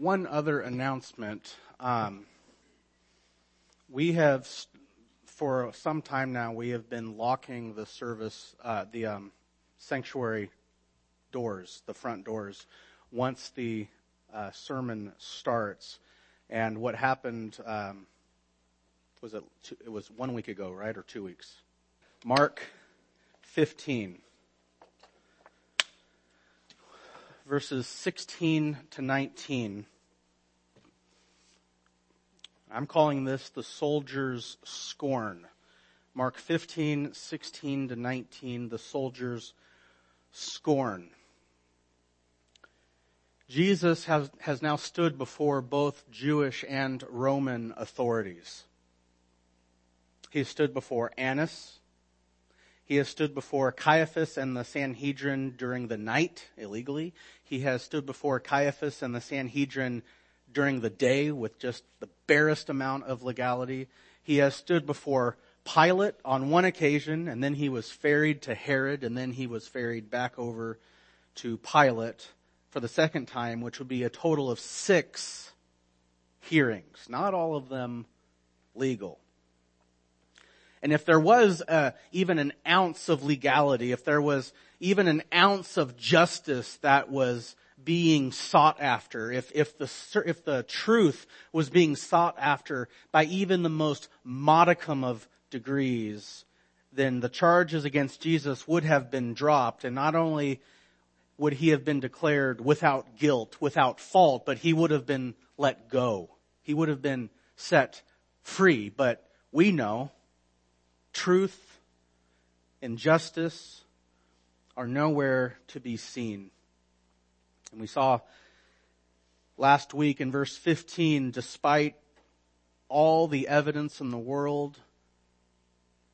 one other announcement. Um, we have, for some time now, we have been locking the service, uh, the um, sanctuary doors, the front doors, once the uh, sermon starts. And what happened um, was it? Two, it was one week ago, right, or two weeks? Mark 15. verses 16 to 19. I'm calling this the soldier's scorn. Mark 15, 16 to 19, the soldier's scorn. Jesus has, has now stood before both Jewish and Roman authorities. He stood before Annas, he has stood before Caiaphas and the Sanhedrin during the night illegally. He has stood before Caiaphas and the Sanhedrin during the day with just the barest amount of legality. He has stood before Pilate on one occasion, and then he was ferried to Herod, and then he was ferried back over to Pilate for the second time, which would be a total of six hearings, not all of them legal. And if there was uh, even an ounce of legality, if there was even an ounce of justice that was being sought after, if, if the, if the truth was being sought after by even the most modicum of degrees, then the charges against Jesus would have been dropped and not only would he have been declared without guilt, without fault, but he would have been let go. He would have been set free. But we know truth and justice are nowhere to be seen. And we saw last week in verse 15, despite all the evidence in the world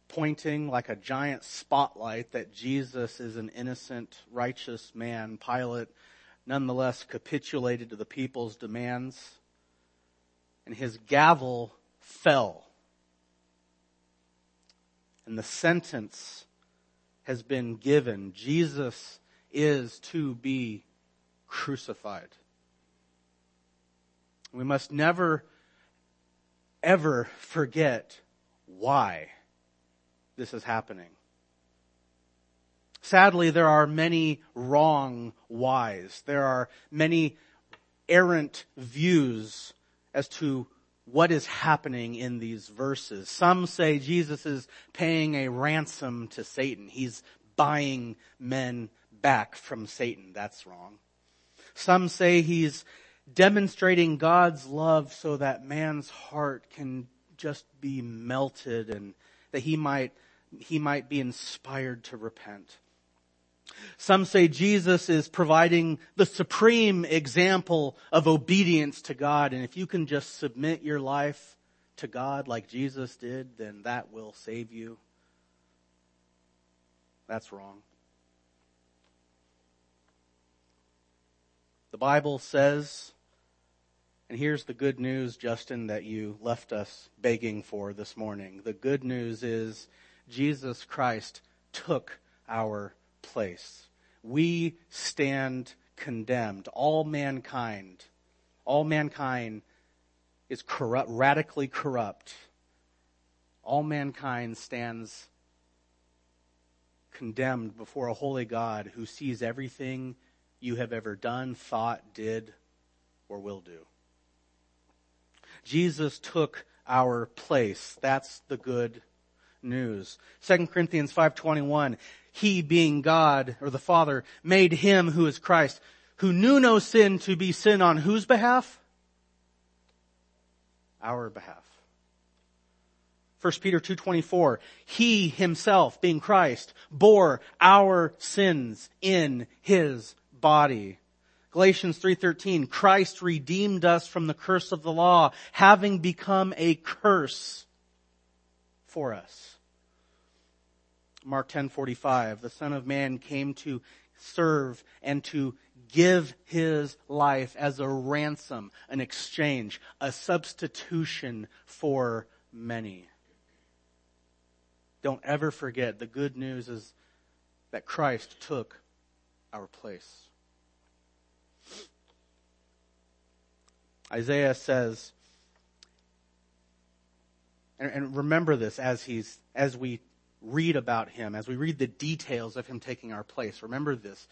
pointing like a giant spotlight that Jesus is an innocent, righteous man, Pilate nonetheless capitulated to the people's demands and his gavel fell and the sentence has been given. Jesus is to be crucified. We must never, ever forget why this is happening. Sadly, there are many wrong whys. There are many errant views as to what is happening in these verses. Some say Jesus is paying a ransom to Satan. He's buying men back from Satan. That's wrong. Some say he's demonstrating God's love so that man's heart can just be melted and that he might, he might be inspired to repent. Some say Jesus is providing the supreme example of obedience to God, and if you can just submit your life to God like Jesus did, then that will save you. That's wrong. The Bible says, and here's the good news, Justin, that you left us begging for this morning. The good news is Jesus Christ took our place. We stand condemned. All mankind, all mankind is corrupt, radically corrupt. All mankind stands condemned before a holy God who sees everything you have ever done, thought, did, or will do. Jesus took our place. That's the good news. 2 Corinthians 5:21 he being God or the Father made him who is Christ, who knew no sin to be sin on whose behalf? Our behalf. 1 Peter 2.24, He himself, being Christ, bore our sins in His body. Galatians 3.13, Christ redeemed us from the curse of the law, having become a curse for us. Mark 10:45, the Son of Man came to serve and to give his life as a ransom, an exchange, a substitution for many. Don't ever forget the good news is that Christ took our place. Isaiah says, and, and remember this as he's, as we read about him, as we read the details of him taking our place. Remember this.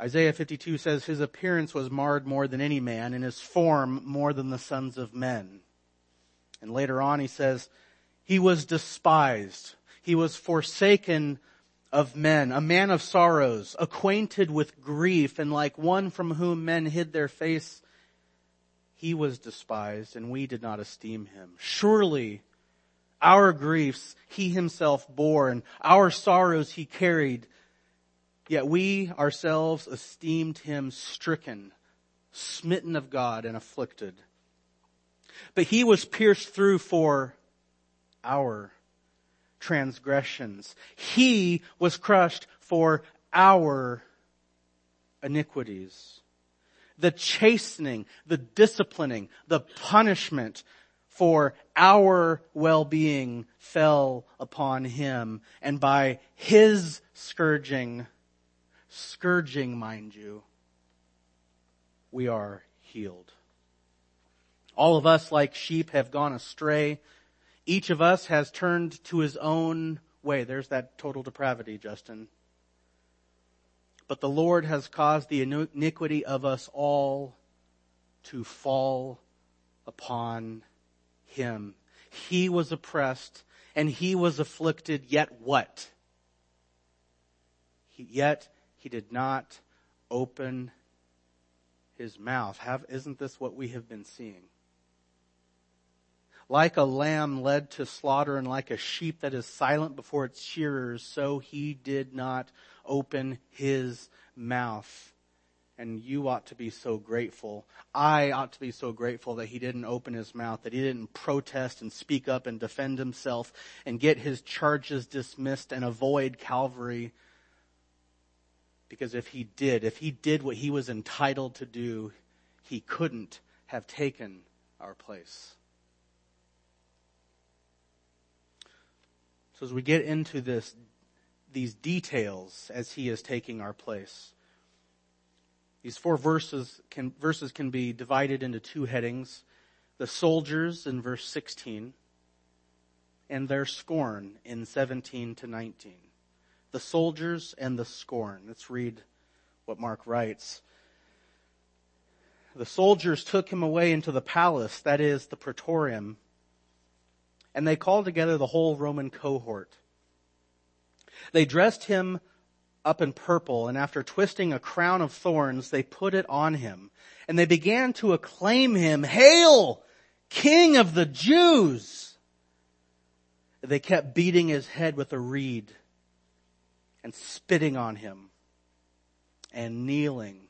Isaiah 52 says, His appearance was marred more than any man, and his form more than the sons of men. And later on he says, He was despised. He was forsaken of men, a man of sorrows, acquainted with grief, and like one from whom men hid their face, he was despised, and we did not esteem him. Surely our griefs he himself bore and our sorrows he carried. Yet we ourselves esteemed him stricken, smitten of God and afflicted. But he was pierced through for our transgressions. He was crushed for our iniquities. The chastening, the disciplining, the punishment for our well-being fell upon him and by his scourging, scourging mind you, we are healed. All of us like sheep have gone astray. Each of us has turned to his own way. There's that total depravity, Justin. But the Lord has caused the iniquity of us all to fall upon him. He was oppressed and he was afflicted, yet what? He, yet he did not open his mouth. Have, isn't this what we have been seeing? Like a lamb led to slaughter and like a sheep that is silent before its shearers, so he did not open his mouth and you ought to be so grateful. I ought to be so grateful that he didn't open his mouth, that he didn't protest and speak up and defend himself and get his charges dismissed and avoid Calvary. Because if he did, if he did what he was entitled to do, he couldn't have taken our place. So as we get into this, these details as he is taking our place, these four verses can, verses can be divided into two headings. The soldiers in verse 16 and their scorn in 17 to 19. The soldiers and the scorn. Let's read what Mark writes. The soldiers took him away into the palace, that is the praetorium, and they called together the whole Roman cohort. They dressed him up in purple, and after twisting a crown of thorns, they put it on him. And they began to acclaim him, Hail, King of the Jews! They kept beating his head with a reed and spitting on him and kneeling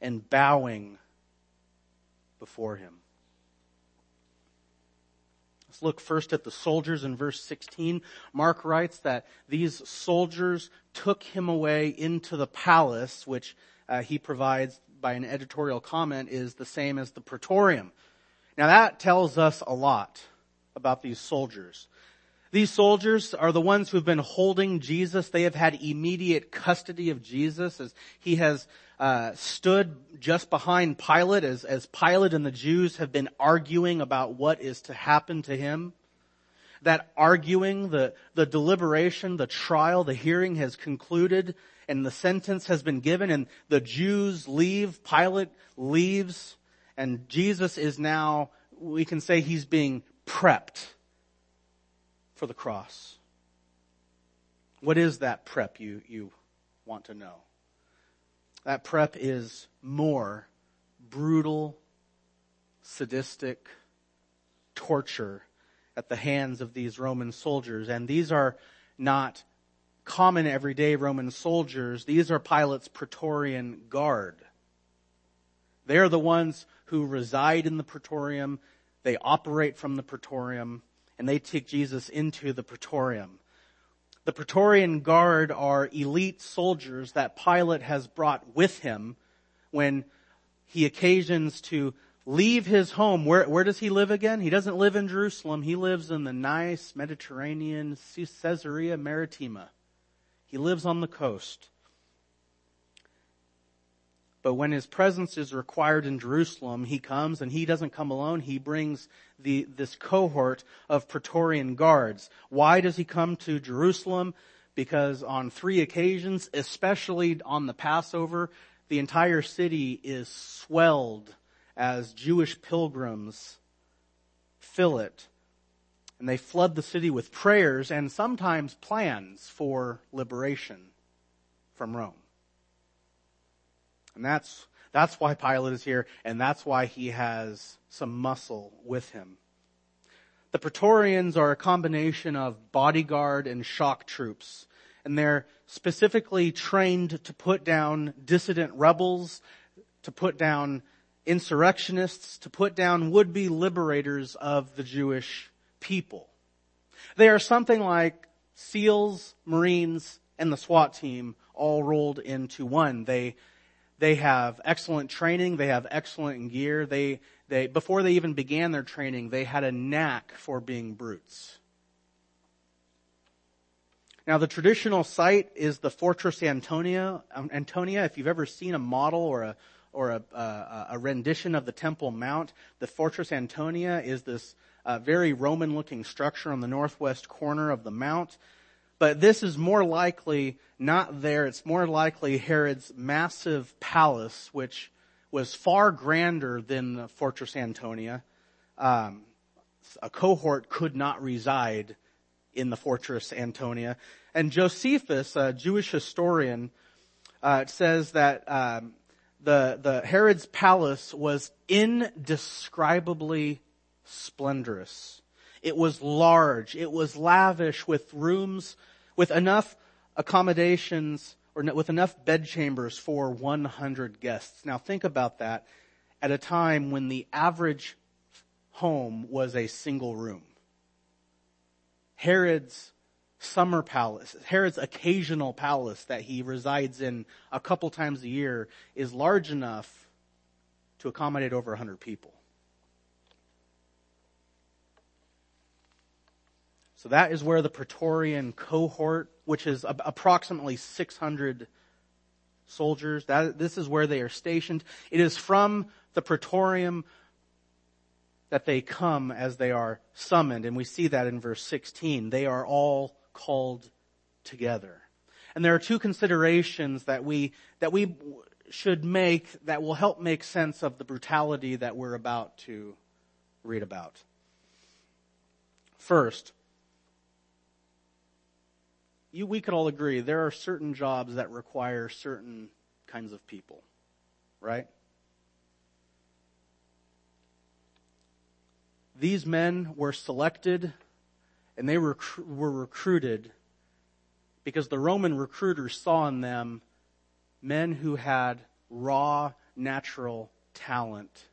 and bowing before him. Let's look first at the soldiers in verse 16. Mark writes that these soldiers took him away into the palace, which uh, he provides by an editorial comment is the same as the praetorium. Now that tells us a lot about these soldiers. These soldiers are the ones who've been holding Jesus. They have had immediate custody of Jesus as he has uh, stood just behind Pilate as, as Pilate and the Jews have been arguing about what is to happen to him. That arguing, the, the deliberation, the trial, the hearing has concluded and the sentence has been given and the Jews leave, Pilate leaves, and Jesus is now, we can say he's being prepped for the cross. What is that prep you, you want to know? That prep is more brutal, sadistic torture at the hands of these Roman soldiers. And these are not common everyday Roman soldiers. These are Pilate's Praetorian Guard. They are the ones who reside in the Praetorium. They operate from the Praetorium and they take Jesus into the Praetorium. The Praetorian Guard are elite soldiers that Pilate has brought with him when he occasions to leave his home. Where, where does he live again? He doesn't live in Jerusalem. He lives in the nice Mediterranean Caesarea Maritima. He lives on the coast. But when his presence is required in Jerusalem, he comes and he doesn't come alone. He brings the, this cohort of Praetorian guards. Why does he come to Jerusalem? Because on three occasions, especially on the Passover, the entire city is swelled as Jewish pilgrims fill it. And they flood the city with prayers and sometimes plans for liberation from Rome. And that's, that's why Pilate is here, and that's why he has some muscle with him. The Praetorians are a combination of bodyguard and shock troops, and they're specifically trained to put down dissident rebels, to put down insurrectionists, to put down would-be liberators of the Jewish people. They are something like SEALs, Marines, and the SWAT team all rolled into one. They they have excellent training. They have excellent gear. They, they, before they even began their training, they had a knack for being brutes. Now the traditional site is the Fortress Antonia. Um, Antonia, if you've ever seen a model or a, or a, a, a rendition of the Temple Mount, the Fortress Antonia is this uh, very Roman looking structure on the northwest corner of the mount. But this is more likely not there. It's more likely Herod's massive palace, which was far grander than the Fortress Antonia. Um, a cohort could not reside in the Fortress Antonia. And Josephus, a Jewish historian, uh, says that um, the the Herod's palace was indescribably splendorous. It was large. It was lavish with rooms, with enough accommodations or with enough bedchambers for 100 guests. Now think about that at a time when the average home was a single room. Herod's summer palace, Herod's occasional palace that he resides in a couple times a year is large enough to accommodate over 100 people. So that is where the Praetorian cohort, which is approximately 600 soldiers, that, this is where they are stationed. It is from the Praetorium that they come as they are summoned, and we see that in verse 16. They are all called together. And there are two considerations that we, that we should make that will help make sense of the brutality that we're about to read about. First, you, we could all agree there are certain jobs that require certain kinds of people, right? These men were selected and they were, were recruited because the Roman recruiters saw in them men who had raw, natural talent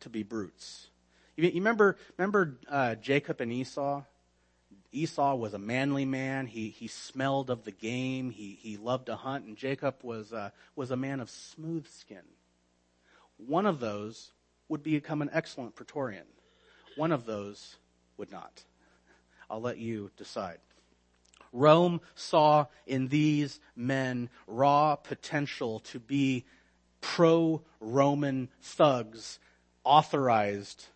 to be brutes. You, remember, remember uh, Jacob and Esau? Esau was a manly man. He, he smelled of the game. He, he loved to hunt. And Jacob was, uh, was a man of smooth skin. One of those would become an excellent Praetorian. One of those would not. I'll let you decide. Rome saw in these men raw potential to be pro-Roman thugs authorized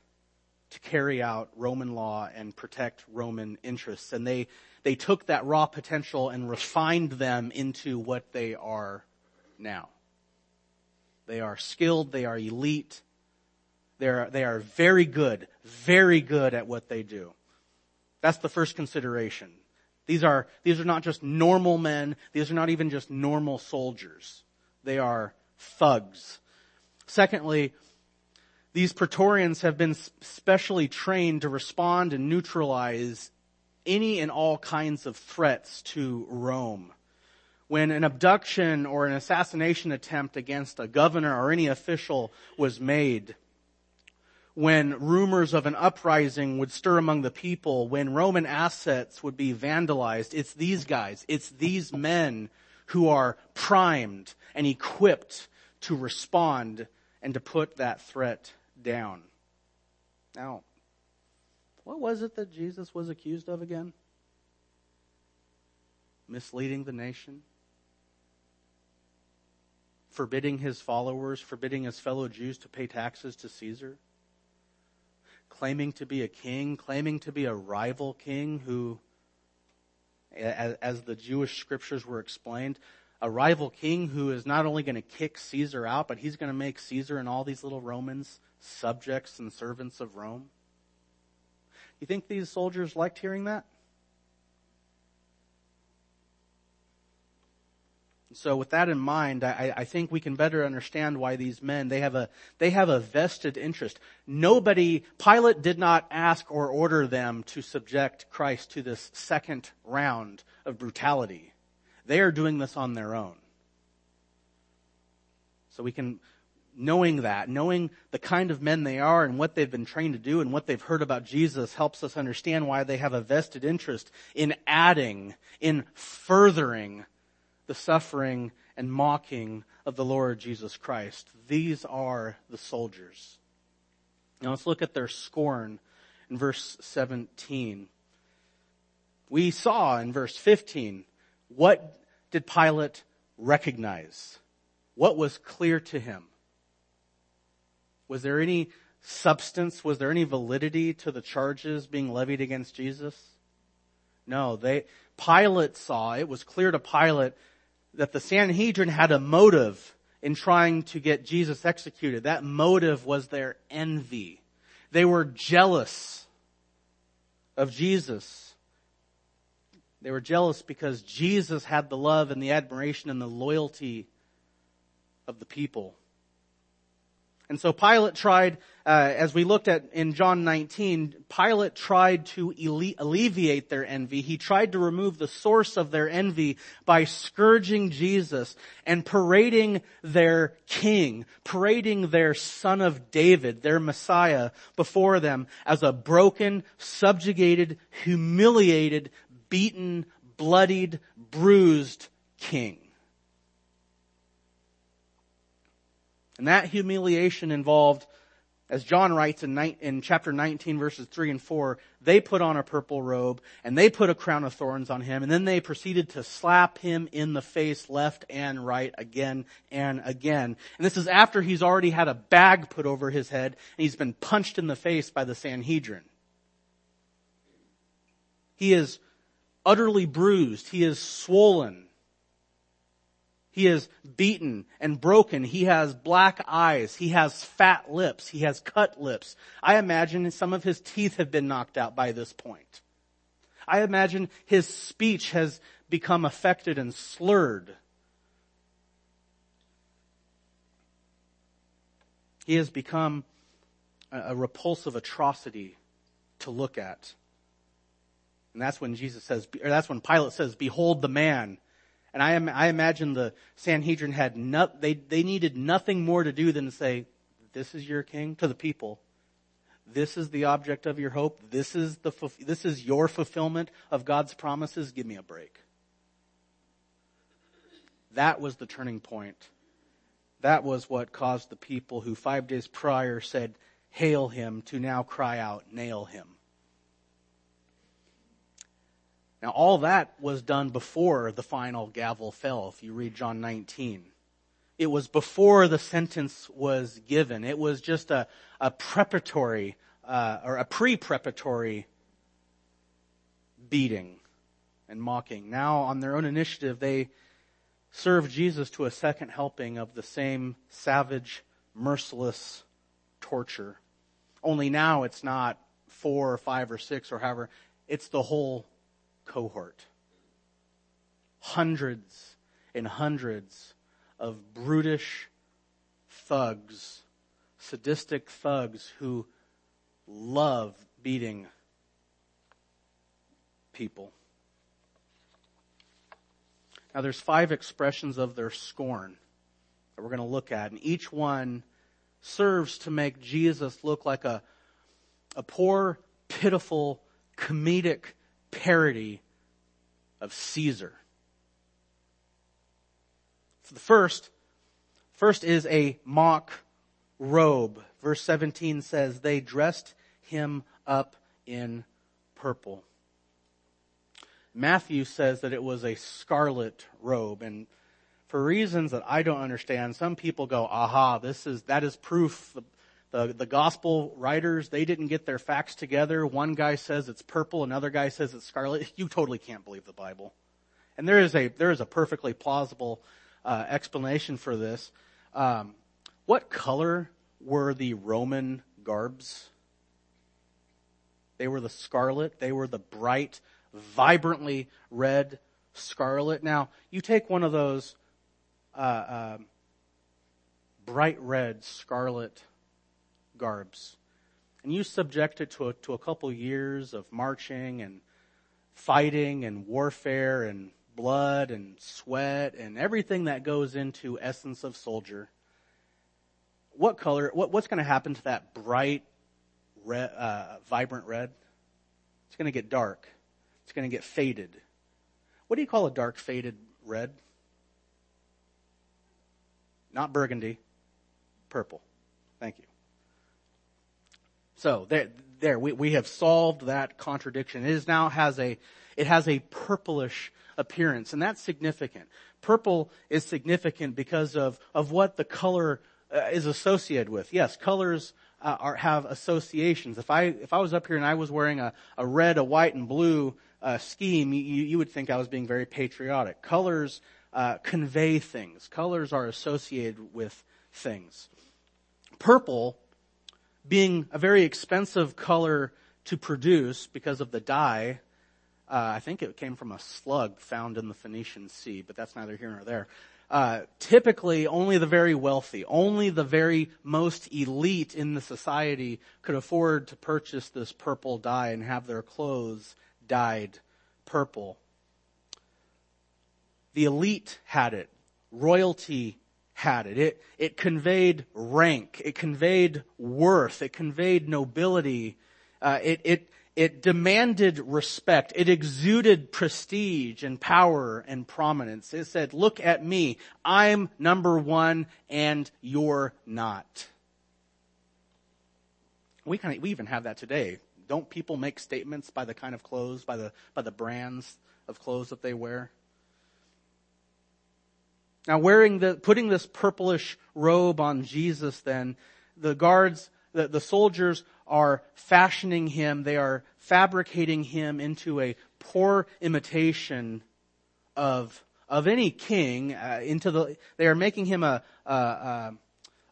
to carry out Roman law and protect Roman interests. And they, they took that raw potential and refined them into what they are now. They are skilled, they are elite, they are, they are very good, very good at what they do. That's the first consideration. These are, these are not just normal men, these are not even just normal soldiers. They are thugs. Secondly, these Praetorians have been specially trained to respond and neutralize any and all kinds of threats to Rome. When an abduction or an assassination attempt against a governor or any official was made, when rumors of an uprising would stir among the people, when Roman assets would be vandalized, it's these guys, it's these men who are primed and equipped to respond and to put that threat down. Now, what was it that Jesus was accused of again? Misleading the nation? forbidding his followers, forbidding his fellow Jews to pay taxes to Caesar, claiming to be a king, claiming to be a rival king who, as, the Jewish scriptures were explained, a rival king who is not only going to kick Caesar out, but he's going to make Caesar and all these little Romans subjects and servants of Rome. You think these soldiers liked hearing that? So with that in mind, I, I, think we can better understand why these men, they have a, they have a vested interest. Nobody, Pilate did not ask or order them to subject Christ to this second round of brutality. They are doing this on their own. So we can, knowing that, knowing the kind of men they are and what they've been trained to do and what they've heard about Jesus helps us understand why they have a vested interest in adding, in furthering the suffering and mocking of the Lord Jesus Christ. These are the soldiers. Now let's look at their scorn in verse 17. We saw in verse 15, what did Pilate recognize? What was clear to him? Was there any substance? Was there any validity to the charges being levied against Jesus? No, they, Pilate saw, it was clear to Pilate that the Sanhedrin had a motive in trying to get Jesus executed. That motive was their envy. They were jealous of Jesus. They were jealous because Jesus had the love and the admiration and the loyalty of the people. And so Pilate tried, uh, as we looked at in John 19, Pilate tried to alleviate their envy. He tried to remove the source of their envy by scourging Jesus and parading their king, parading their son of David, their Messiah, before them as a broken, subjugated, humiliated, beaten, bloodied, bruised king. And that humiliation involved, as John writes in, in, chapter 19 verses 3 and 4, they put on a purple robe and they put a crown of thorns on him and then they proceeded to slap him in the face left and right again and again. And this is after he's already had a bag put over his head and he's been punched in the face by the Sanhedrin. He is utterly bruised. He is swollen. He is beaten and broken. He has black eyes. He has fat lips. He has cut lips. I imagine some of his teeth have been knocked out by this point. I imagine his speech has become affected and slurred. He has become a repulsive atrocity to look at. And that's when Jesus says, or that's when Pilate says, behold the man. And I, I imagine the Sanhedrin had no, they, they needed nothing more to do than to say, this is your king to the people. This is the object of your hope. This is the, this is your fulfillment of God's promises. Give me a break. That was the turning point. That was what caused the people who five days prior said, hail him to now cry out, nail him. Now all that was done before the final gavel fell, if you read John 19. It was before the sentence was given. It was just a, a preparatory, uh, or a pre-preparatory beating and mocking. Now on their own initiative, they serve Jesus to a second helping of the same savage, merciless torture. Only now it's not four or five or six or however, it's the whole cohort. Hundreds and hundreds of brutish thugs, sadistic thugs who love beating people. Now there's five expressions of their scorn that we're going to look at, and each one serves to make Jesus look like a, a poor, pitiful, comedic parody of Caesar. So the first, first is a mock robe. Verse 17 says, they dressed him up in purple. Matthew says that it was a scarlet robe, and for reasons that I don't understand, some people go, aha, this is, that is proof. The, the, gospel writers, they didn't get their facts together. One guy says it's purple, another guy says it's scarlet. You totally can't believe the Bible. And there is a, there is a perfectly plausible, uh, explanation for this. Um, what color were the Roman garbs? They were the scarlet. They were the bright, vibrantly red scarlet. Now, you take one of those uh, uh, bright red scarlet garbs and you subject it to a, to a couple years of marching and fighting and warfare and blood and sweat and everything that goes into essence of soldier what color, what, what's going to happen to that bright, red, uh, vibrant red? It's going to get dark. It's going to get faded. What do you call a dark faded red? Not burgundy, purple. Thank you. So there, there, we, we have solved that contradiction. It is now has a, it has a purplish appearance, and that's significant. Purple is significant because of, of what the color uh, is associated with. Yes, colors uh, are, have associations. If I if I was up here and I was wearing a, a red, a white, and blue uh, scheme, you, you would think I was being very patriotic. Colors uh, convey things. Colors are associated with things. Purple, being a very expensive color to produce because of the dye, uh, I think it came from a slug found in the Phoenician Sea, but that's neither here nor there uh, typically only the very wealthy, only the very most elite in the society could afford to purchase this purple dye and have their clothes dyed purple. The elite had it. Royalty had it. It, it conveyed rank. It conveyed worth. It conveyed nobility. Uh, it, it, it demanded respect. It exuded prestige and power and prominence. It said, look at me. I'm number one and you're not. We kind of, we even have that today. Don't people make statements by the kind of clothes, by the, by the brands of clothes that they wear? Now wearing the, putting this purplish robe on Jesus then, the guards, the, the soldiers are fashioning him, they are fabricating him into a poor imitation of, of any king, uh, into the, they are making him a, a,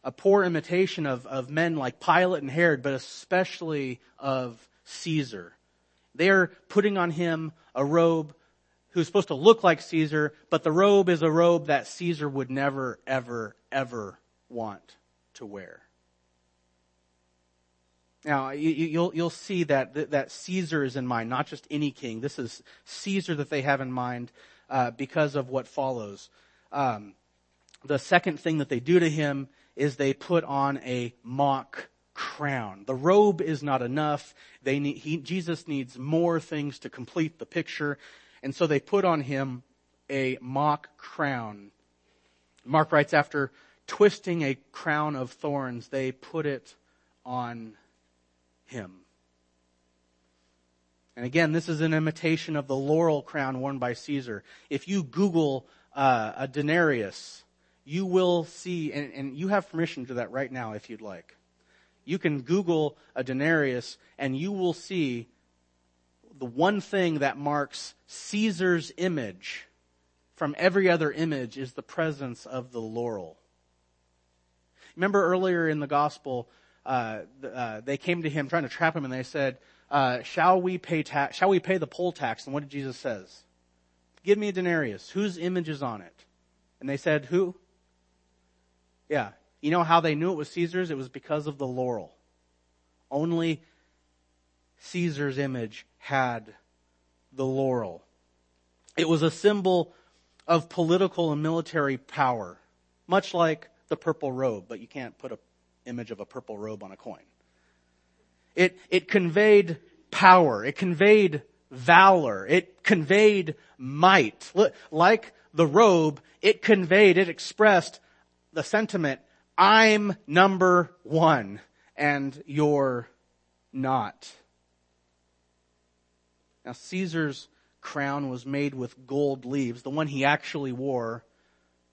a poor imitation of, of men like Pilate and Herod, but especially of Caesar. They are putting on him a robe who's supposed to look like Caesar, but the robe is a robe that Caesar would never, ever, ever want to wear. Now, you, will you'll see that, that Caesar is in mind, not just any king. This is Caesar that they have in mind uh, because of what follows. Um, the second thing that they do to him is they put on a mock crown. The robe is not enough. They need, he, Jesus needs more things to complete the picture. And so they put on him a mock crown. Mark writes, after twisting a crown of thorns, they put it on him. And again, this is an imitation of the laurel crown worn by Caesar. If you Google uh, a denarius, you will see, and, and you have permission to that right now if you'd like. You can Google a denarius and you will see the one thing that marks Caesar's image from every other image is the presence of the laurel. Remember earlier in the gospel, uh, uh, they came to him trying to trap him, and they said, uh, "Shall we pay tax? Shall we pay the poll tax?" And what did Jesus says? Give me a denarius. Whose image is on it? And they said, "Who?" Yeah, you know how they knew it was Caesar's? It was because of the laurel. Only Caesar's image had the laurel. It was a symbol of political and military power, much like the purple robe, but you can't put a image of a purple robe on a coin. It, it conveyed power. It conveyed valor. It conveyed might. Like the robe, it conveyed, it expressed the sentiment, I'm number one and you're not. Now Caesar's crown was made with gold leaves. The one he actually wore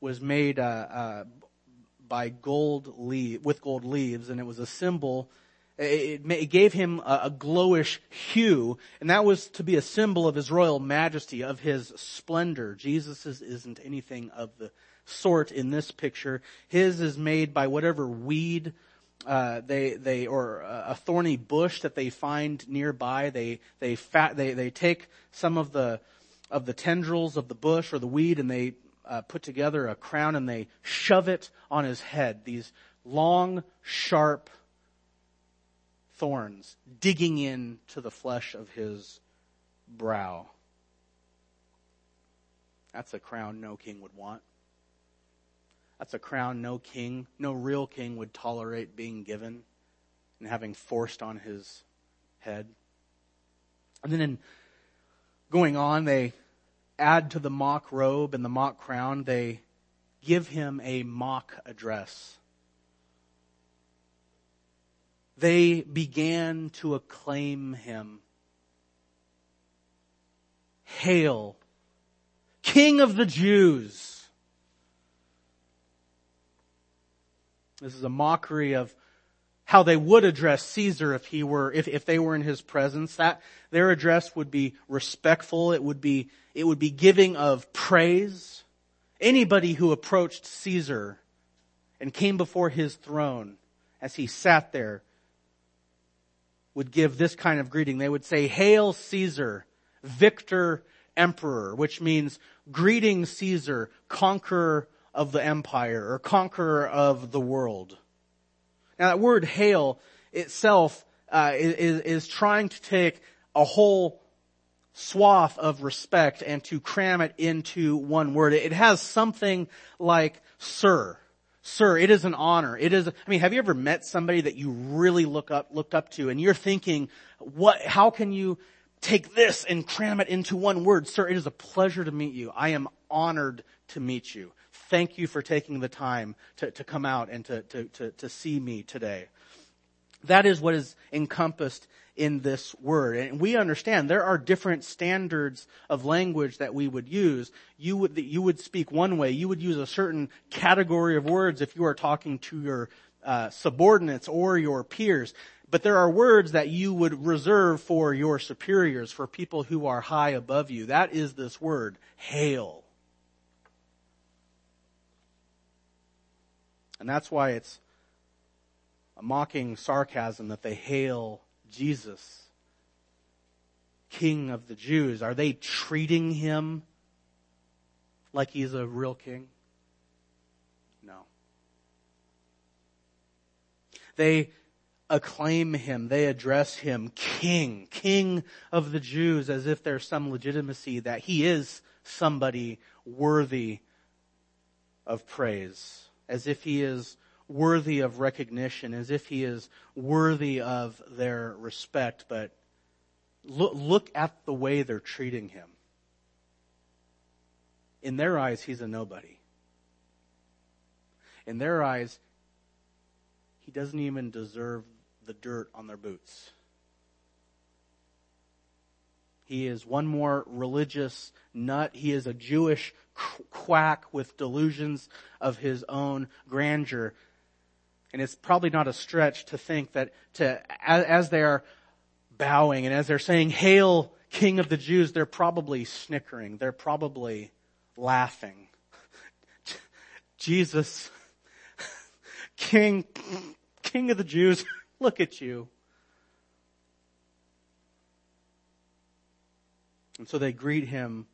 was made uh, uh, by gold leaf with gold leaves, and it was a symbol. It, it gave him a, a glowish hue, and that was to be a symbol of his royal majesty, of his splendor. Jesus isn't anything of the sort in this picture. His is made by whatever weed uh, they they or a thorny bush that they find nearby. They they fat they they take some of the of the tendrils of the bush or the weed and they uh, put together a crown and they shove it on his head. These long, sharp thorns digging into the flesh of his brow. That's a crown no king would want. That's a crown no king, no real king would tolerate being given and having forced on his head. And then in going on, they add to the mock robe and the mock crown, they give him a mock address. They began to acclaim him. Hail, King of the Jews. This is a mockery of how they would address Caesar if he were, if, if they were in his presence. That, their address would be respectful. It would be, it would be giving of praise. Anybody who approached Caesar and came before his throne as he sat there would give this kind of greeting. They would say, Hail Caesar, victor emperor, which means greeting Caesar, conqueror of the empire or conqueror of the world. Now that word hail itself uh, is, is trying to take a whole swath of respect and to cram it into one word. It has something like sir. Sir, it is an honor. It is, I mean, have you ever met somebody that you really look up, looked up to and you're thinking, what, how can you take this and cram it into one word? Sir, it is a pleasure to meet you. I am honored to meet you. Thank you for taking the time to, to come out and to, to, to, to see me today. That is what is encompassed in this word. And we understand there are different standards of language that we would use. You would, you would speak one way. You would use a certain category of words if you are talking to your uh, subordinates or your peers. But there are words that you would reserve for your superiors, for people who are high above you. That is this word, hail. And that's why it's a mocking sarcasm that they hail Jesus, King of the Jews. Are they treating him like he's a real king? No. They acclaim him. They address him king, king of the Jews as if there's some legitimacy that he is somebody worthy of praise as if he is worthy of recognition, as if he is worthy of their respect, but look, look at the way they're treating him. In their eyes, he's a nobody. In their eyes, he doesn't even deserve the dirt on their boots. He is one more religious nut. He is a Jewish quack with delusions of his own grandeur. And it's probably not a stretch to think that to, as, as they are bowing and as they're saying, Hail, King of the Jews, they're probably snickering. They're probably laughing. Jesus, King, King of the Jews, look at you. And so they greet him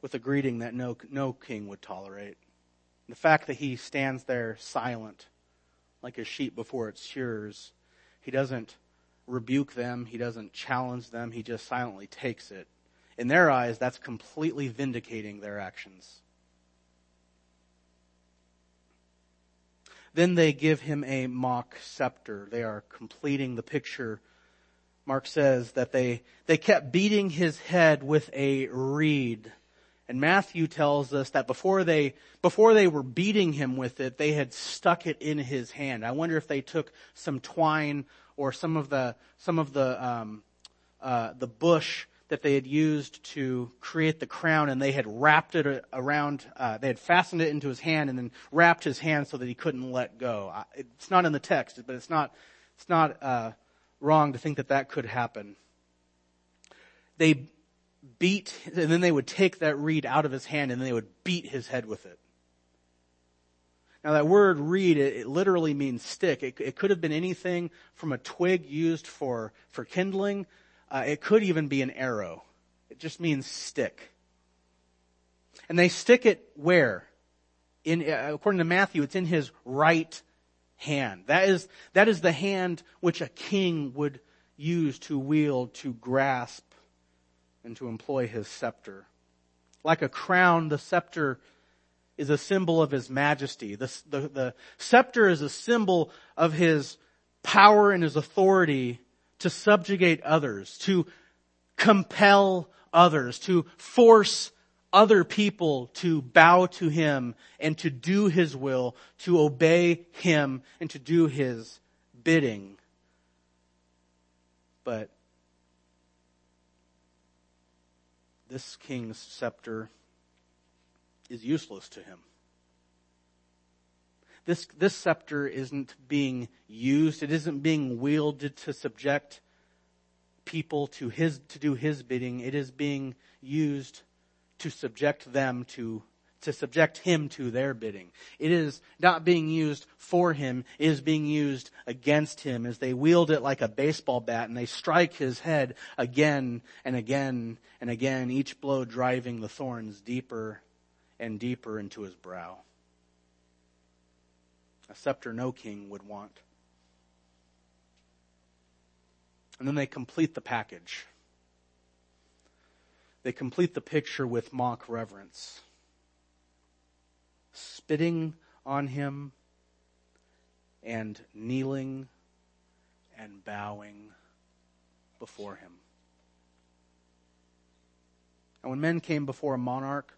with a greeting that no, no king would tolerate. The fact that he stands there silent, like a sheep before its shears, he doesn't rebuke them, he doesn't challenge them, he just silently takes it. In their eyes, that's completely vindicating their actions. Then they give him a mock scepter. They are completing the picture Mark says that they, they kept beating his head with a reed. And Matthew tells us that before they, before they were beating him with it, they had stuck it in his hand. I wonder if they took some twine or some of the, some of the, um, uh, the bush that they had used to create the crown and they had wrapped it around, uh, they had fastened it into his hand and then wrapped his hand so that he couldn't let go. It's not in the text, but it's not, it's not, uh, wrong to think that that could happen. They beat, and then they would take that reed out of his hand and they would beat his head with it. Now that word reed, it, it literally means stick. It, it, could have been anything from a twig used for, for kindling. Uh, it could even be an arrow. It just means stick. And they stick it where? In, uh, according to Matthew, it's in his right hand. That is, that is the hand which a king would use to wield, to grasp, and to employ his scepter. Like a crown, the scepter is a symbol of his majesty. The, the, the scepter is a symbol of his power and his authority to subjugate others, to compel others, to force other people to bow to him and to do his will, to obey him and to do his bidding. But this king's scepter is useless to him. This, this scepter isn't being used. It isn't being wielded to subject people to his, to do his bidding. It is being used to subject them to, to subject him to their bidding. It is not being used for him. It is being used against him as they wield it like a baseball bat and they strike his head again and again and again, each blow driving the thorns deeper and deeper into his brow. A scepter no king would want. And then they complete the package. They complete the picture with mock reverence. Spitting on him and kneeling and bowing before him. And when men came before a monarch,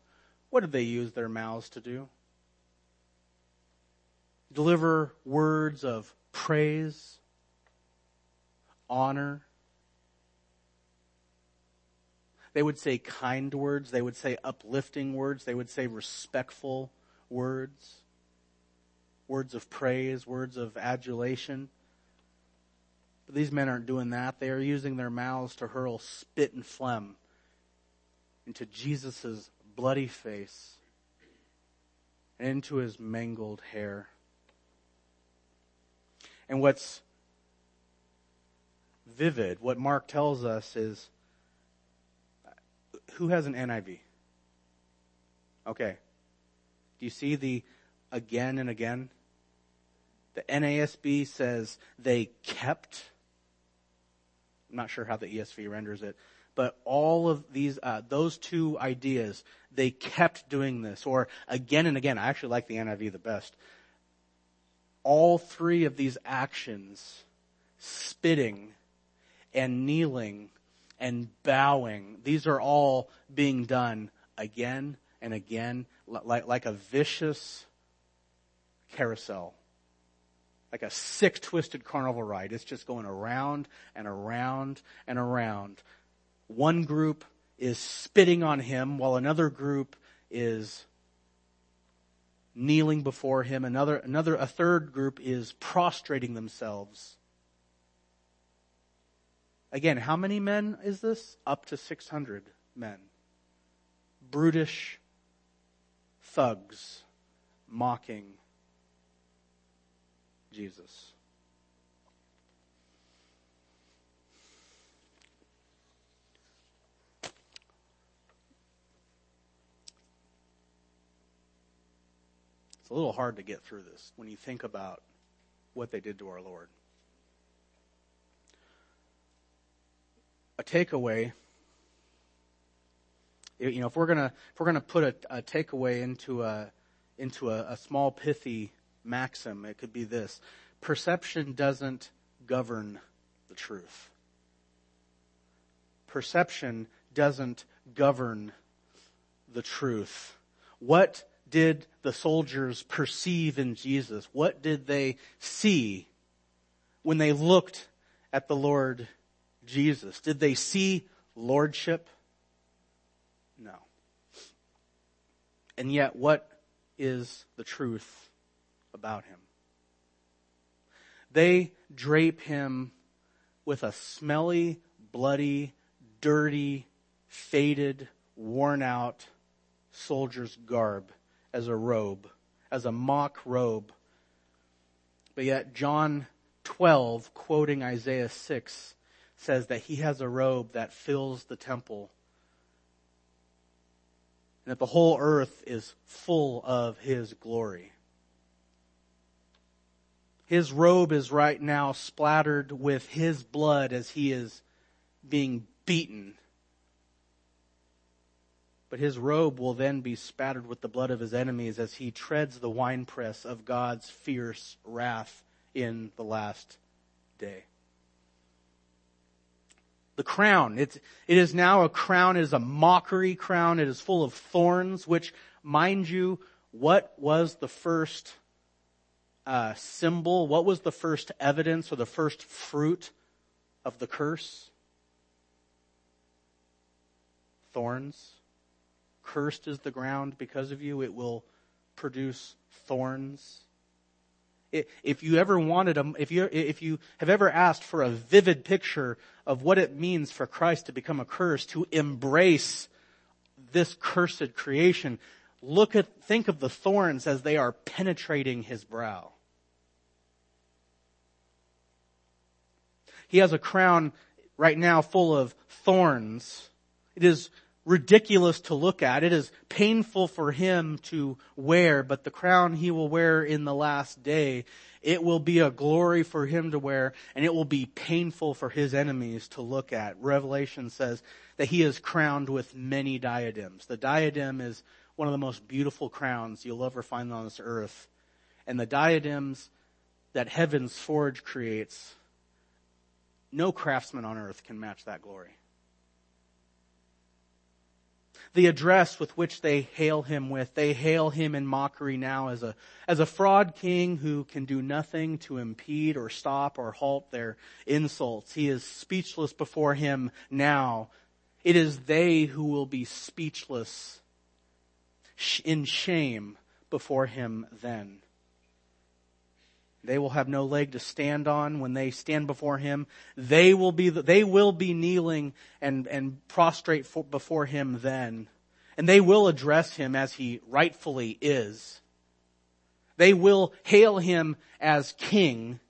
what did they use their mouths to do? Deliver words of praise, honor. They would say kind words. They would say uplifting words. They would say respectful words. Words of praise, words of adulation. But these men aren't doing that. They are using their mouths to hurl spit and phlegm into Jesus' bloody face and into his mangled hair. And what's vivid, what Mark tells us is who has an NIV? Okay. Do you see the again and again? The NASB says they kept. I'm not sure how the ESV renders it but all of these, uh, those two ideas, they kept doing this, or again and again. I actually like the NIV the best. All three of these actions, spitting and kneeling and bowing, these are all being done again and again, like, like a vicious carousel like a sick, twisted carnival ride. It's just going around and around and around one group is spitting on him while another group is kneeling before him. Another, another, a third group is prostrating themselves. Again, how many men is this? Up to 600 men. Brutish thugs mocking Jesus. It's a little hard to get through this when you think about what they did to our Lord. A takeaway, you know, if we're gonna if we're gonna put a, a takeaway into a into a, a small pithy maxim, it could be this: perception doesn't govern the truth. Perception doesn't govern the truth. What did the soldiers perceive in Jesus? What did they see when they looked at the Lord Jesus? Did they see lordship? No. And yet, what is the truth about him? They drape him with a smelly, bloody, dirty, faded, worn out soldier's garb as a robe, as a mock robe. But yet John 12, quoting Isaiah 6, says that he has a robe that fills the temple and that the whole earth is full of his glory. His robe is right now splattered with his blood as he is being beaten. But his robe will then be spattered with the blood of his enemies as he treads the winepress of God's fierce wrath in the last day. The crown, it's, it is now a crown, it is a mockery crown, it is full of thorns, which, mind you, what was the first uh, symbol? What was the first evidence or the first fruit of the curse? Thorns. Cursed is the ground because of you. It will produce thorns. If you ever wanted a, if you, if you have ever asked for a vivid picture of what it means for Christ to become a curse, to embrace this cursed creation, look at, think of the thorns as they are penetrating his brow. He has a crown right now full of thorns. It is ridiculous to look at. It is painful for him to wear, but the crown he will wear in the last day, it will be a glory for him to wear, and it will be painful for his enemies to look at. Revelation says that he is crowned with many diadems. The diadem is one of the most beautiful crowns you'll ever find on this earth. And the diadems that Heaven's Forge creates no craftsman on earth can match that glory. The address with which they hail him with, they hail him in mockery now as a, as a fraud king who can do nothing to impede or stop or halt their insults. He is speechless before him now. It is they who will be speechless in shame before him then. They will have no leg to stand on when they stand before him. They will be, they will be kneeling and, and prostrate for, before him then. And they will address him as he rightfully is. They will hail him as king,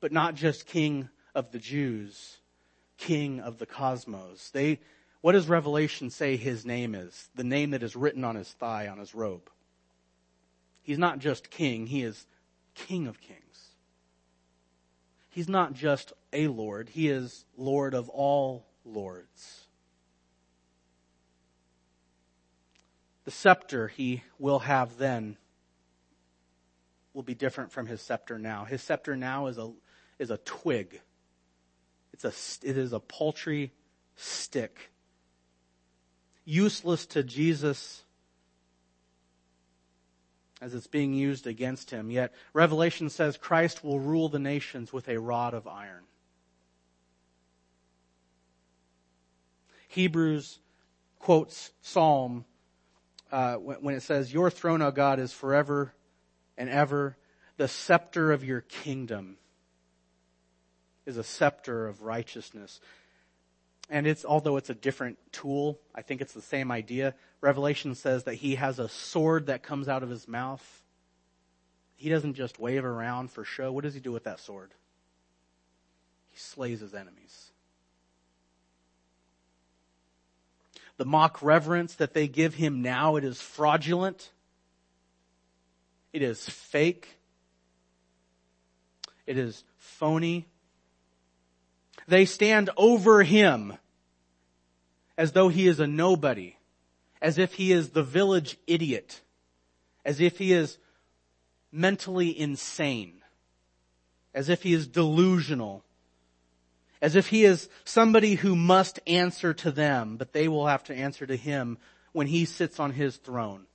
but not just king of the Jews, king of the cosmos. They, what does Revelation say his name is? The name that is written on his thigh, on his robe. He's not just king, he is King of Kings. He's not just a Lord, He is Lord of all lords. The scepter he will have then will be different from his scepter now. His scepter now is a, is a twig. It's a, it is a paltry stick. Useless to Jesus as it's being used against him. Yet Revelation says Christ will rule the nations with a rod of iron. Hebrews quotes Psalm uh, when it says, Your throne, O God, is forever and ever. The scepter of your kingdom is a scepter of righteousness and it's although it's a different tool, I think it's the same idea. Revelation says that he has a sword that comes out of his mouth. He doesn't just wave around for show. What does he do with that sword? He slays his enemies. The mock reverence that they give him now, it is fraudulent. It is fake. It is phony. They stand over him as though he is a nobody, as if he is the village idiot, as if he is mentally insane, as if he is delusional, as if he is somebody who must answer to them, but they will have to answer to him when he sits on his throne.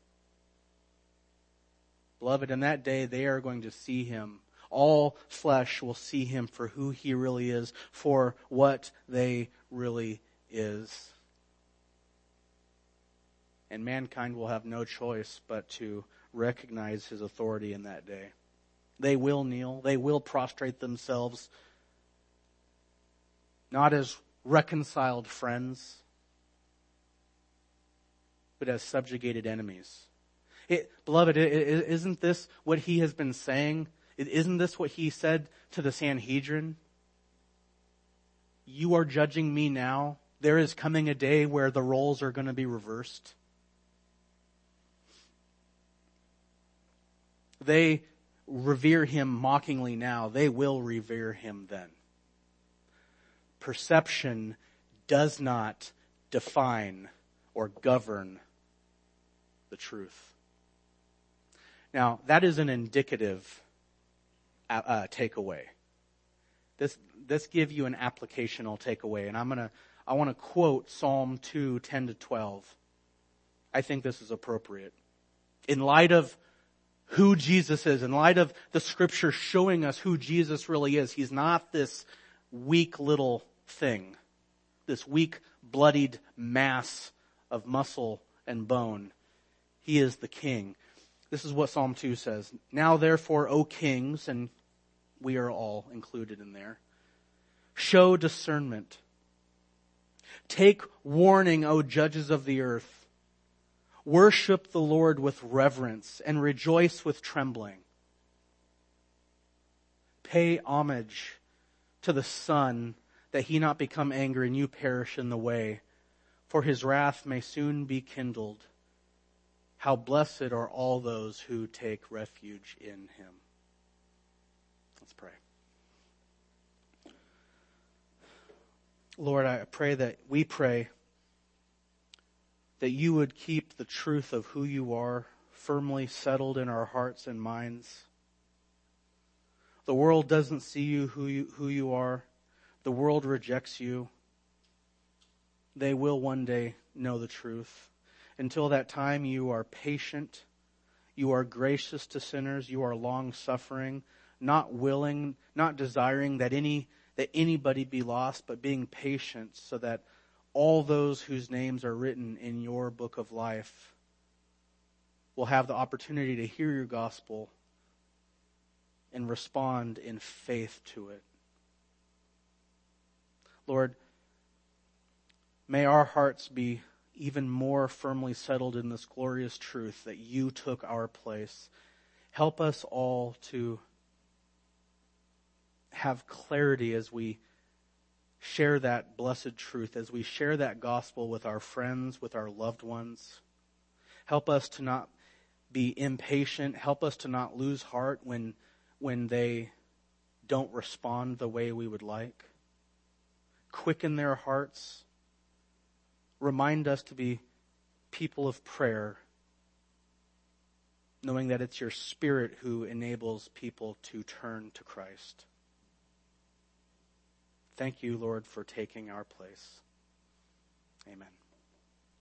Beloved, in that day they are going to see him all flesh will see him for who he really is, for what they really is. And mankind will have no choice but to recognize his authority in that day. They will kneel, they will prostrate themselves, not as reconciled friends, but as subjugated enemies. It, beloved, isn't this what he has been saying? Isn't this what he said to the Sanhedrin? You are judging me now. There is coming a day where the roles are going to be reversed. They revere him mockingly now. They will revere him then. Perception does not define or govern the truth. Now, that is an indicative uh, uh takeaway. This, this give you an applicational takeaway, and I'm gonna, I want to quote Psalm 2, 10 to 12. I think this is appropriate. In light of who Jesus is, in light of the scripture showing us who Jesus really is, he's not this weak little thing, this weak, bloodied mass of muscle and bone. He is the king. This is what Psalm 2 says. Now therefore, O kings, and we are all included in there, show discernment. Take warning, O judges of the earth. Worship the Lord with reverence and rejoice with trembling. Pay homage to the Son that he not become angry and you perish in the way, for his wrath may soon be kindled. How blessed are all those who take refuge in him. Let's pray. Lord, I pray that we pray that you would keep the truth of who you are firmly settled in our hearts and minds. The world doesn't see you who you, who you are. The world rejects you. They will one day know the truth. Until that time, you are patient. You are gracious to sinners. You are long suffering, not willing, not desiring that any, that anybody be lost, but being patient so that all those whose names are written in your book of life will have the opportunity to hear your gospel and respond in faith to it. Lord, may our hearts be even more firmly settled in this glorious truth that you took our place. Help us all to have clarity as we share that blessed truth, as we share that gospel with our friends, with our loved ones. Help us to not be impatient. Help us to not lose heart when, when they don't respond the way we would like. Quicken their hearts. Remind us to be people of prayer, knowing that it's your spirit who enables people to turn to Christ. Thank you, Lord, for taking our place. Amen.